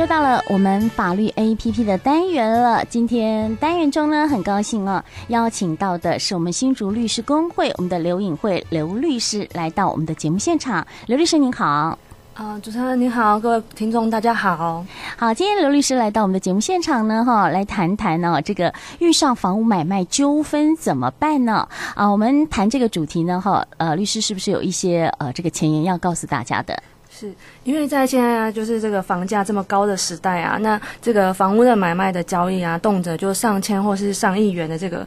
又到了我们法律 APP 的单元了。今天单元中呢，很高兴哦，邀请到的是我们新竹律师公会我们的刘颖慧刘律师来到我们的节目现场。刘律师您好，啊、主持人您好，各位听众大家好。好，今天刘律师来到我们的节目现场呢，哈，来谈谈呢这个遇上房屋买卖纠纷怎么办呢？啊，我们谈这个主题呢，哈，呃，律师是不是有一些呃这个前言要告诉大家的？是因为在现在啊，就是这个房价这么高的时代啊，那这个房屋的买卖的交易啊，动辄就上千或是上亿元的这个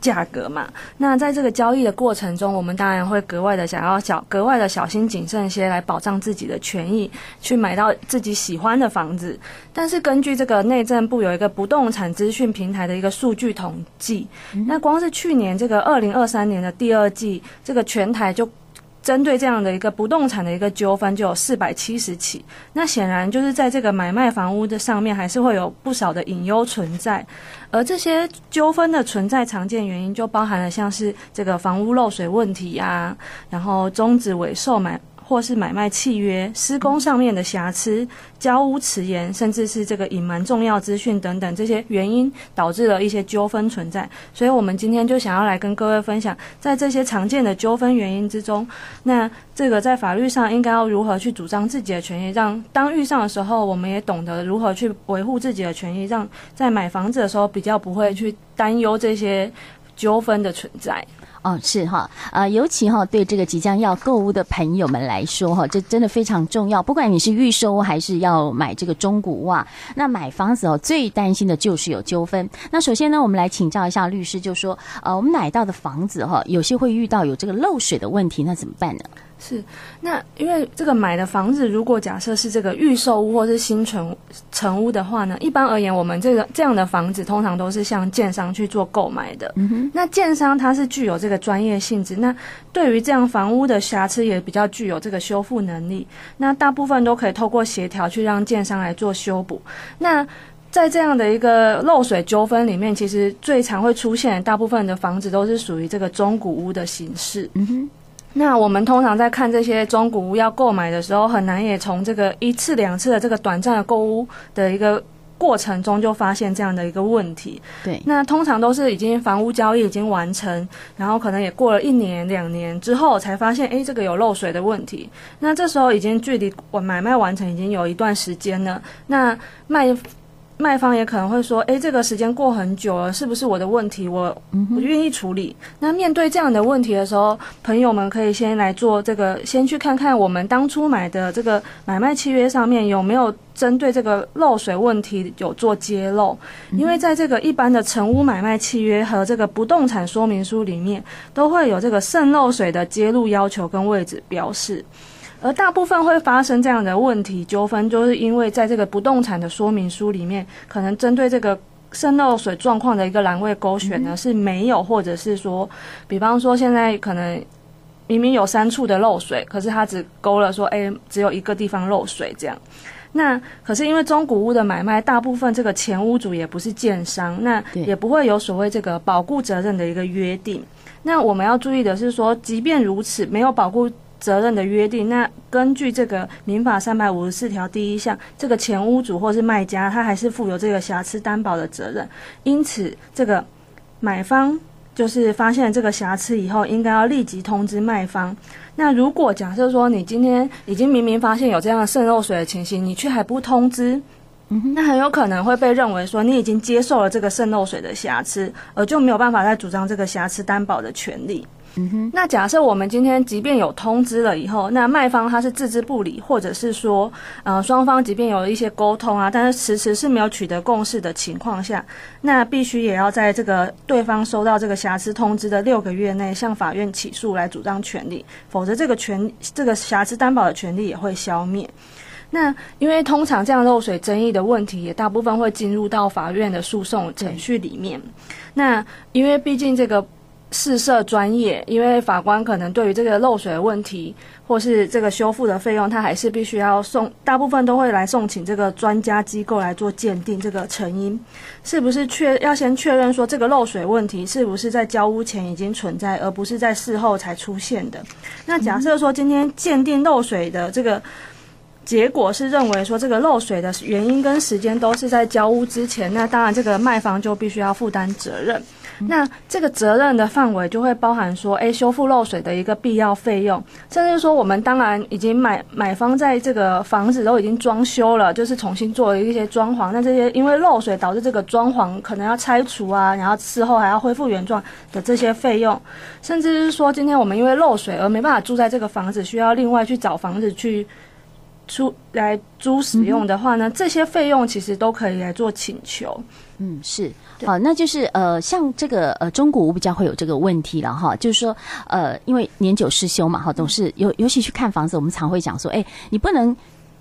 价格嘛。那在这个交易的过程中，我们当然会格外的想要小格外的小心谨慎些，来保障自己的权益，去买到自己喜欢的房子。但是根据这个内政部有一个不动产资讯平台的一个数据统计，那光是去年这个二零二三年的第二季，这个全台就。针对这样的一个不动产的一个纠纷，就有四百七十起。那显然就是在这个买卖房屋的上面，还是会有不少的隐忧存在。而这些纠纷的存在常见原因，就包含了像是这个房屋漏水问题啊，然后终止尾售买。或是买卖契约、施工上面的瑕疵、交屋迟延，甚至是这个隐瞒重要资讯等等这些原因，导致了一些纠纷存在。所以，我们今天就想要来跟各位分享，在这些常见的纠纷原因之中，那这个在法律上应该要如何去主张自己的权益，让当遇上的时候，我们也懂得如何去维护自己的权益，让在买房子的时候比较不会去担忧这些纠纷的存在。哦，是哈，呃，尤其哈，对这个即将要购物的朋友们来说，哈，这真的非常重要。不管你是预收还是要买这个中古屋啊，那买房子哦，最担心的就是有纠纷。那首先呢，我们来请教一下律师，就说，呃，我们买到的房子哈，有些会遇到有这个漏水的问题，那怎么办呢？是，那因为这个买的房子，如果假设是这个预售屋或是新成成屋的话呢，一般而言，我们这个这样的房子通常都是向建商去做购买的。嗯哼，那建商它是具有这个专业性质，那对于这样房屋的瑕疵也比较具有这个修复能力，那大部分都可以透过协调去让建商来做修补。那在这样的一个漏水纠纷里面，其实最常会出现大部分的房子都是属于这个中古屋的形式。嗯哼。那我们通常在看这些中古屋要购买的时候，很难也从这个一次两次的这个短暂的购物的一个过程中就发现这样的一个问题。对，那通常都是已经房屋交易已经完成，然后可能也过了一年两年之后才发现，诶，这个有漏水的问题。那这时候已经距离我买卖完成已经有一段时间了。那卖。卖方也可能会说：“诶，这个时间过很久了，是不是我的问题？我不愿意处理。”那面对这样的问题的时候，朋友们可以先来做这个，先去看看我们当初买的这个买卖契约上面有没有针对这个漏水问题有做揭露。因为在这个一般的成屋买卖契约和这个不动产说明书里面，都会有这个渗漏水的揭露要求跟位置标示。而大部分会发生这样的问题纠纷，就是因为在这个不动产的说明书里面，可能针对这个渗漏水状况的一个栏位勾选呢是没有，或者是说，比方说现在可能明明有三处的漏水，可是他只勾了说，哎，只有一个地方漏水这样。那可是因为中古屋的买卖，大部分这个前屋主也不是建商，那也不会有所谓这个保固责任的一个约定。那我们要注意的是说，即便如此，没有保固。责任的约定，那根据这个民法三百五十四条第一项，这个前屋主或是卖家，他还是负有这个瑕疵担保的责任。因此，这个买方就是发现这个瑕疵以后，应该要立即通知卖方。那如果假设说你今天已经明明发现有这样的渗漏水的情形，你却还不通知，那很有可能会被认为说你已经接受了这个渗漏水的瑕疵，而就没有办法再主张这个瑕疵担保的权利。那假设我们今天即便有通知了以后，那卖方他是置之不理，或者是说，呃，双方即便有一些沟通啊，但是迟迟是没有取得共识的情况下，那必须也要在这个对方收到这个瑕疵通知的六个月内向法院起诉来主张权利，否则这个权这个瑕疵担保的权利也会消灭。那因为通常这样漏水争议的问题，也大部分会进入到法院的诉讼程序里面。那因为毕竟这个。试涉专业，因为法官可能对于这个漏水问题，或是这个修复的费用，他还是必须要送，大部分都会来送请这个专家机构来做鉴定，这个成因是不是确要先确认说这个漏水问题是不是在交屋前已经存在，而不是在事后才出现的。那假设说今天鉴定漏水的这个。结果是认为说这个漏水的原因跟时间都是在交屋之前，那当然这个卖方就必须要负担责任。那这个责任的范围就会包含说，哎，修复漏水的一个必要费用，甚至说我们当然已经买买方在这个房子都已经装修了，就是重新做了一些装潢。那这些因为漏水导致这个装潢可能要拆除啊，然后事后还要恢复原状的这些费用，甚至是说今天我们因为漏水而没办法住在这个房子，需要另外去找房子去出来租使用的话呢，这些费用其实都可以来做请求。嗯，是。好，那就是呃，像这个呃，中古屋比较会有这个问题了哈，就是说呃，因为年久失修嘛，哈，总是尤尤其去看房子，我们常会讲说，哎，你不能。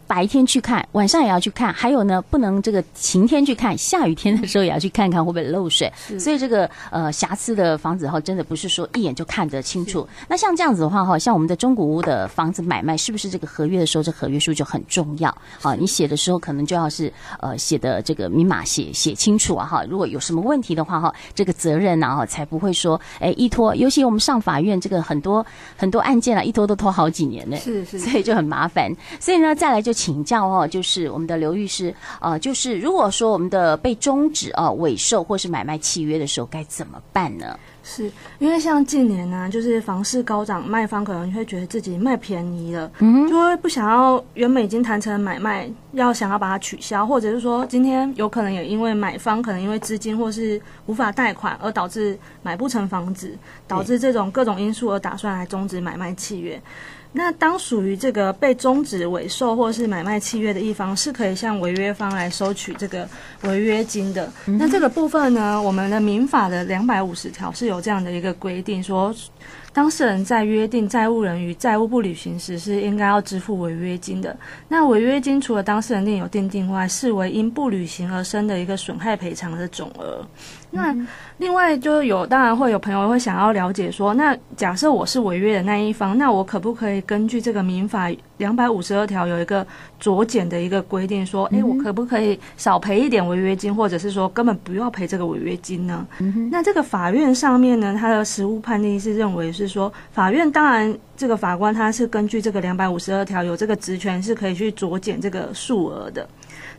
白天去看，晚上也要去看，还有呢，不能这个晴天去看，下雨天的时候也要去看看会不会漏水。所以这个呃瑕疵的房子哈，真的不是说一眼就看得清楚。那像这样子的话哈，像我们的中古屋的房子买卖，是不是这个合约的时候，这合约书就很重要？好，你写的时候可能就要是呃写的这个明码写写清楚啊哈。如果有什么问题的话哈，这个责任呢哈才不会说哎一拖，尤其我们上法院这个很多很多案件啊，一拖都拖好几年呢，是是，所以就很麻烦。所以呢，再来就。请教哦，就是我们的刘律师，呃，就是如果说我们的被终止啊、尾售或是买卖契约的时候，该怎么办呢？是因为像近年呢、啊，就是房市高涨，卖方可能会觉得自己卖便宜了，嗯，就会不想要原本已经谈成的买卖，要想要把它取消，或者是说今天有可能也因为买方可能因为资金或是无法贷款而导致买不成房子，导致这种各种因素而打算来终止买卖契约。那当属于这个被终止委售或是买卖契约的一方，是可以向违约方来收取这个违约金的。那这个部分呢，我们的民法的两百五十条是有这样的一个规定说。当事人在约定债务人与债务不履行时，是应该要支付违约金的。那违约金除了当事人另有定定外，视为因不履行而生的一个损害赔偿的总额。那另外就有，当然会有朋友会想要了解说，那假设我是违约的那一方，那我可不可以根据这个民法两百五十二条有一个酌减的一个规定，说，诶，我可不可以少赔一点违约金，或者是说根本不要赔这个违约金呢？那这个法院上面呢，他的实务判例是认为是。说法院当然，这个法官他是根据这个两百五十二条有这个职权，是可以去酌减这个数额的。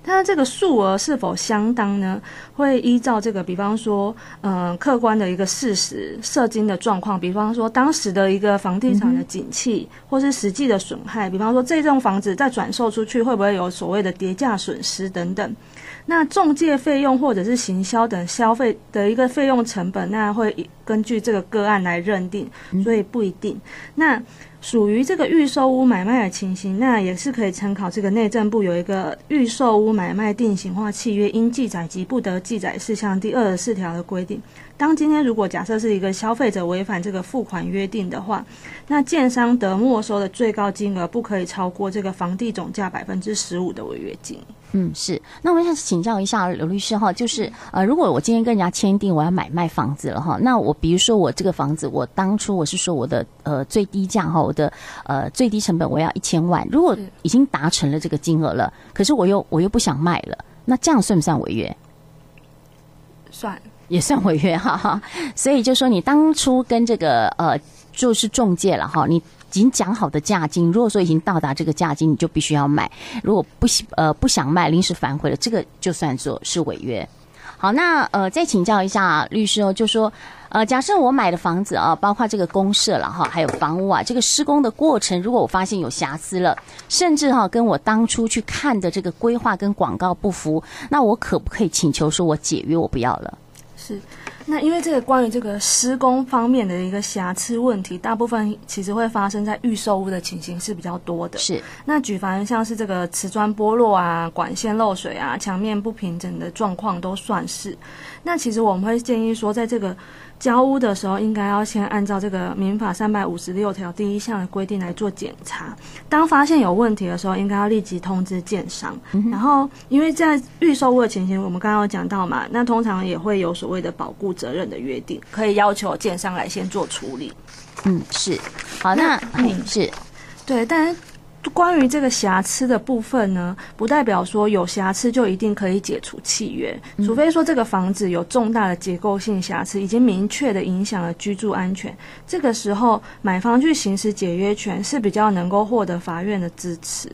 但是这个数额是否相当呢？会依照这个，比方说，嗯、呃，客观的一个事实、涉金的状况，比方说当时的一个房地产的景气，或是实际的损害，比方说这栋房子再转售出去会不会有所谓的跌价损失等等。那中介费用或者是行销等消费的一个费用成本，那会根据这个个案来认定，所以不一定。那属于这个预售屋买卖的情形，那也是可以参考这个内政部有一个预售屋买卖定型化契约应记载及不得记载事项第二十四条的规定。当今天如果假设是一个消费者违反这个付款约定的话，那建商得没收的最高金额不可以超过这个房地总价百分之十五的违约金。嗯，是。那我想请教一下刘律师哈，就是呃，如果我今天跟人家签订我要买卖房子了哈，那我比如说我这个房子，我当初我是说我的呃最低价哈，我的呃最低成本我要一千万，如果已经达成了这个金额了，可是我又我又不想卖了，那这样算不算违约？算，也算违约哈哈。所以就说你当初跟这个呃就是中介了哈，你。已经讲好的价金，如果说已经到达这个价金，你就必须要卖。如果不呃不想卖，临时反悔了，这个就算作是违约。好，那呃再请教一下律师哦，就说呃假设我买的房子啊，包括这个公设了哈，还有房屋啊，这个施工的过程，如果我发现有瑕疵了，甚至哈跟我当初去看的这个规划跟广告不符，那我可不可以请求说我解约，我不要了？是。那因为这个关于这个施工方面的一个瑕疵问题，大部分其实会发生在预售屋的情形是比较多的。是。那举凡像是这个瓷砖剥落啊、管线漏水啊、墙面不平整的状况都算是。那其实我们会建议说，在这个交屋的时候，应该要先按照这个民法三百五十六条第一项的规定来做检查。当发现有问题的时候，应该要立即通知建商。嗯、然后，因为在预售屋的情形，我们刚刚有讲到嘛，那通常也会有所谓的保固责任的约定，可以要求建商来先做处理。嗯，是。好，那，那嗯是，对，但是。关于这个瑕疵的部分呢，不代表说有瑕疵就一定可以解除契约，除非说这个房子有重大的结构性瑕疵，已经明确的影响了居住安全。这个时候，买方去行使解约权是比较能够获得法院的支持。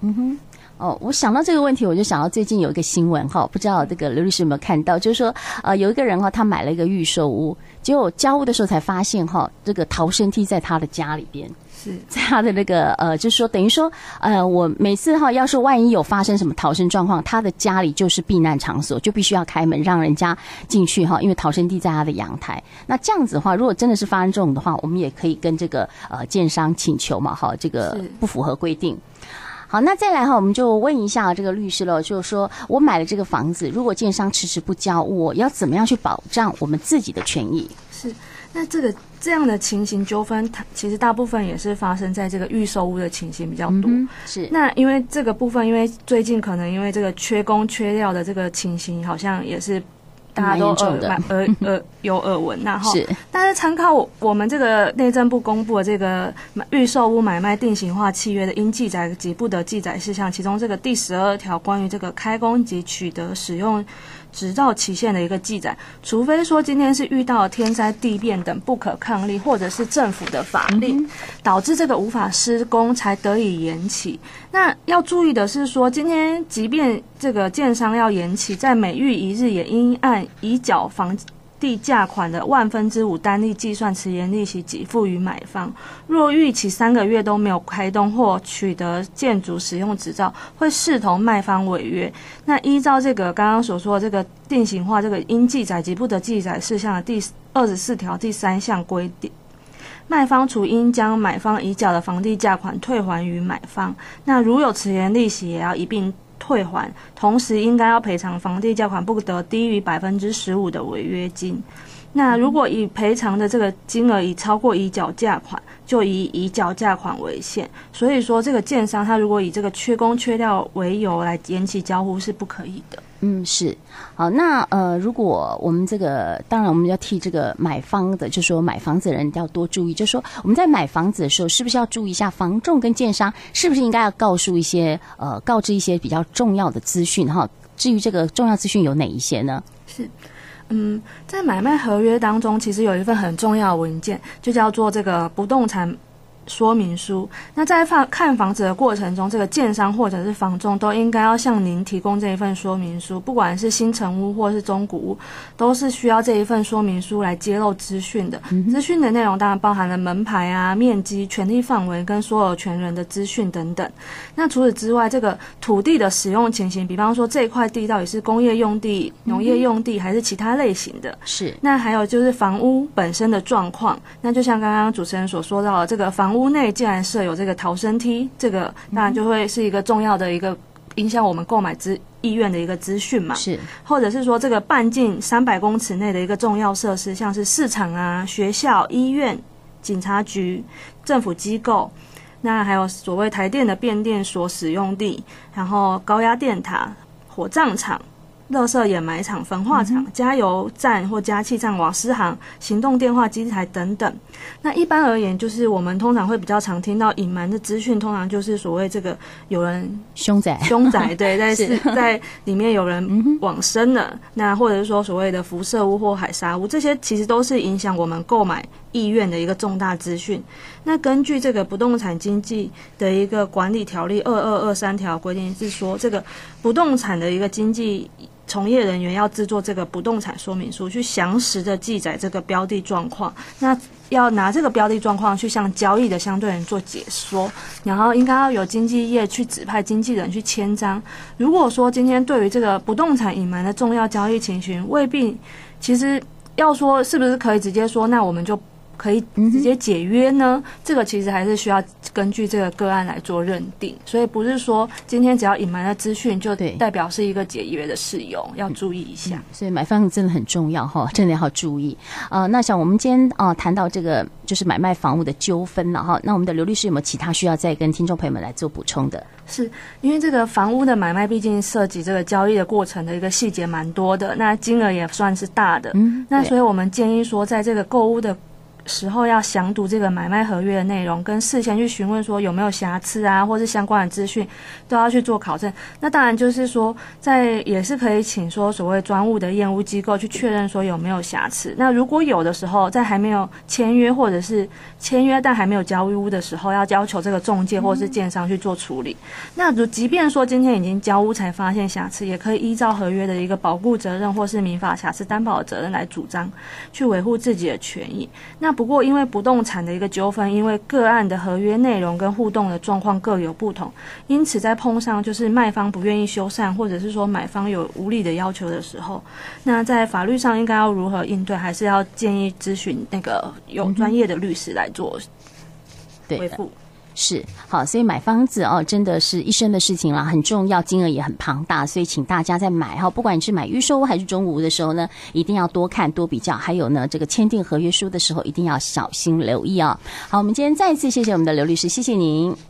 嗯哼，哦，我想到这个问题，我就想到最近有一个新闻哈，不知道这个刘律师有没有看到？就是说，呃，有一个人哈，他买了一个预售屋，结果交屋的时候才发现哈，这个逃生梯在他的家里边，是在他的那个呃，就是说等于说，呃，我每次哈，要是万一有发生什么逃生状况，他的家里就是避难场所，就必须要开门让人家进去哈，因为逃生地在他的阳台。那这样子的话，如果真的是发生这种的话，我们也可以跟这个呃建商请求嘛，哈，这个不符合规定。好，那再来哈，我们就问一下这个律师了，就是说我买了这个房子，如果建商迟迟不交，我要怎么样去保障我们自己的权益？是，那这个这样的情形纠纷，它其实大部分也是发生在这个预售屋的情形比较多。嗯、是，那因为这个部分，因为最近可能因为这个缺工缺料的这个情形，好像也是。大家都耳耳耳有耳闻呐哈，是。但是参考我们这个内政部公布的这个预售屋买卖定型化契约的应记载及不得记载事项，其中这个第十二条关于这个开工及取得使用。执照期限的一个记载，除非说今天是遇到天灾地变等不可抗力，或者是政府的法令导致这个无法施工才得以延期。那要注意的是说，今天即便这个建商要延期，在每遇一日也应按已缴房。地价款的万分之五单利计算迟延利息给付于买方。若逾期三个月都没有开动或取得建筑使用执照，会视同卖方违约。那依照这个刚刚所说的这个定型化这个应记载及不得记载事项的第二十四条第三项规定，卖方除应将买方已缴的房地价款退还于买方，那如有迟延利息，也要一并。退还，同时应该要赔偿房地价款不得低于百分之十五的违约金。那如果以赔偿的这个金额已超过已缴价款，就以已缴价款为限。所以说，这个建商他如果以这个缺工缺料为由来延期交付是不可以的。嗯，是。好，那呃，如果我们这个，当然我们要替这个买方的，就是说买房子的人要多注意，就是说我们在买房子的时候，是不是要注意一下房仲跟建商是不是应该要告诉一些呃，告知一些比较重要的资讯哈？至于这个重要资讯有哪一些呢？是。嗯，在买卖合约当中，其实有一份很重要的文件，就叫做这个不动产。说明书。那在放看房子的过程中，这个建商或者是房仲都应该要向您提供这一份说明书。不管是新城屋或是中古屋，都是需要这一份说明书来揭露资讯的。资讯的内容当然包含了门牌啊、面积、权利范围跟所有权人的资讯等等。那除此之外，这个土地的使用情形，比方说这块地到底是工业用地、农业用地还是其他类型的？是。那还有就是房屋本身的状况。那就像刚刚主持人所说到的，这个房屋。屋内竟然设有这个逃生梯，这个当然就会是一个重要的一个影响我们购买资意愿的一个资讯嘛。是，或者是说这个半径三百公尺内的一个重要设施，像是市场啊、学校、医院、警察局、政府机构，那还有所谓台电的变电所使用地，然后高压电塔、火葬场。垃圾掩埋场、焚化厂、加油站或加气站、瓦斯行、行动电话机台等等。那一般而言，就是我们通常会比较常听到隐瞒的资讯，通常就是所谓这个有人凶宅，凶宅对，但是在里面有人往生了，那或者是说所谓的辐射屋或海砂屋，这些其实都是影响我们购买意愿的一个重大资讯。那根据这个不动产经纪的一个管理条例二二二三条规定，是说这个不动产的一个经纪。从业人员要制作这个不动产说明书，去详实的记载这个标的状况。那要拿这个标的状况去向交易的相对人做解说，然后应该要有经纪业去指派经纪人去签章。如果说今天对于这个不动产隐瞒的重要交易情形，未必其实要说是不是可以直接说，那我们就。可以直接解约呢？嗯、这个其实还是需要根据这个个案来做认定，所以不是说今天只要隐瞒了资讯就代表是一个解约的事由，要注意一下。嗯、所以买方真的很重要哈，真的要注意啊、呃。那像我们今天啊谈到这个就是买卖房屋的纠纷了哈，那我们的刘律师有没有其他需要再跟听众朋友们来做补充的？是因为这个房屋的买卖毕竟涉及这个交易的过程的一个细节蛮多的，那金额也算是大的。嗯，那所以我们建议说，在这个购物的时候要详读这个买卖合约的内容，跟事先去询问说有没有瑕疵啊，或是相关的资讯，都要去做考证。那当然就是说，在也是可以请说所谓专务的验屋机构去确认说有没有瑕疵。那如果有的时候，在还没有签约或者是签约但还没有交屋的时候，要要求这个中介或是建商去做处理。那如即便说今天已经交屋才发现瑕疵，也可以依照合约的一个保护责任或是民法瑕疵担保责任来主张，去维护自己的权益。那不过因为不动产的一个纠纷，因为个案的合约内容跟互动的状况各有不同，因此在碰上就是卖方不愿意修缮，或者是说买方有无理的要求的时候，那在法律上应该要如何应对，还是要建议咨询那个有专业的律师来做维护。是好，所以买房子哦，真的是一生的事情啦，很重要，金额也很庞大，所以请大家在买哈，不管你是买预售还是中古屋的时候呢，一定要多看多比较，还有呢，这个签订合约书的时候一定要小心留意、哦。好，我们今天再一次谢谢我们的刘律师，谢谢您。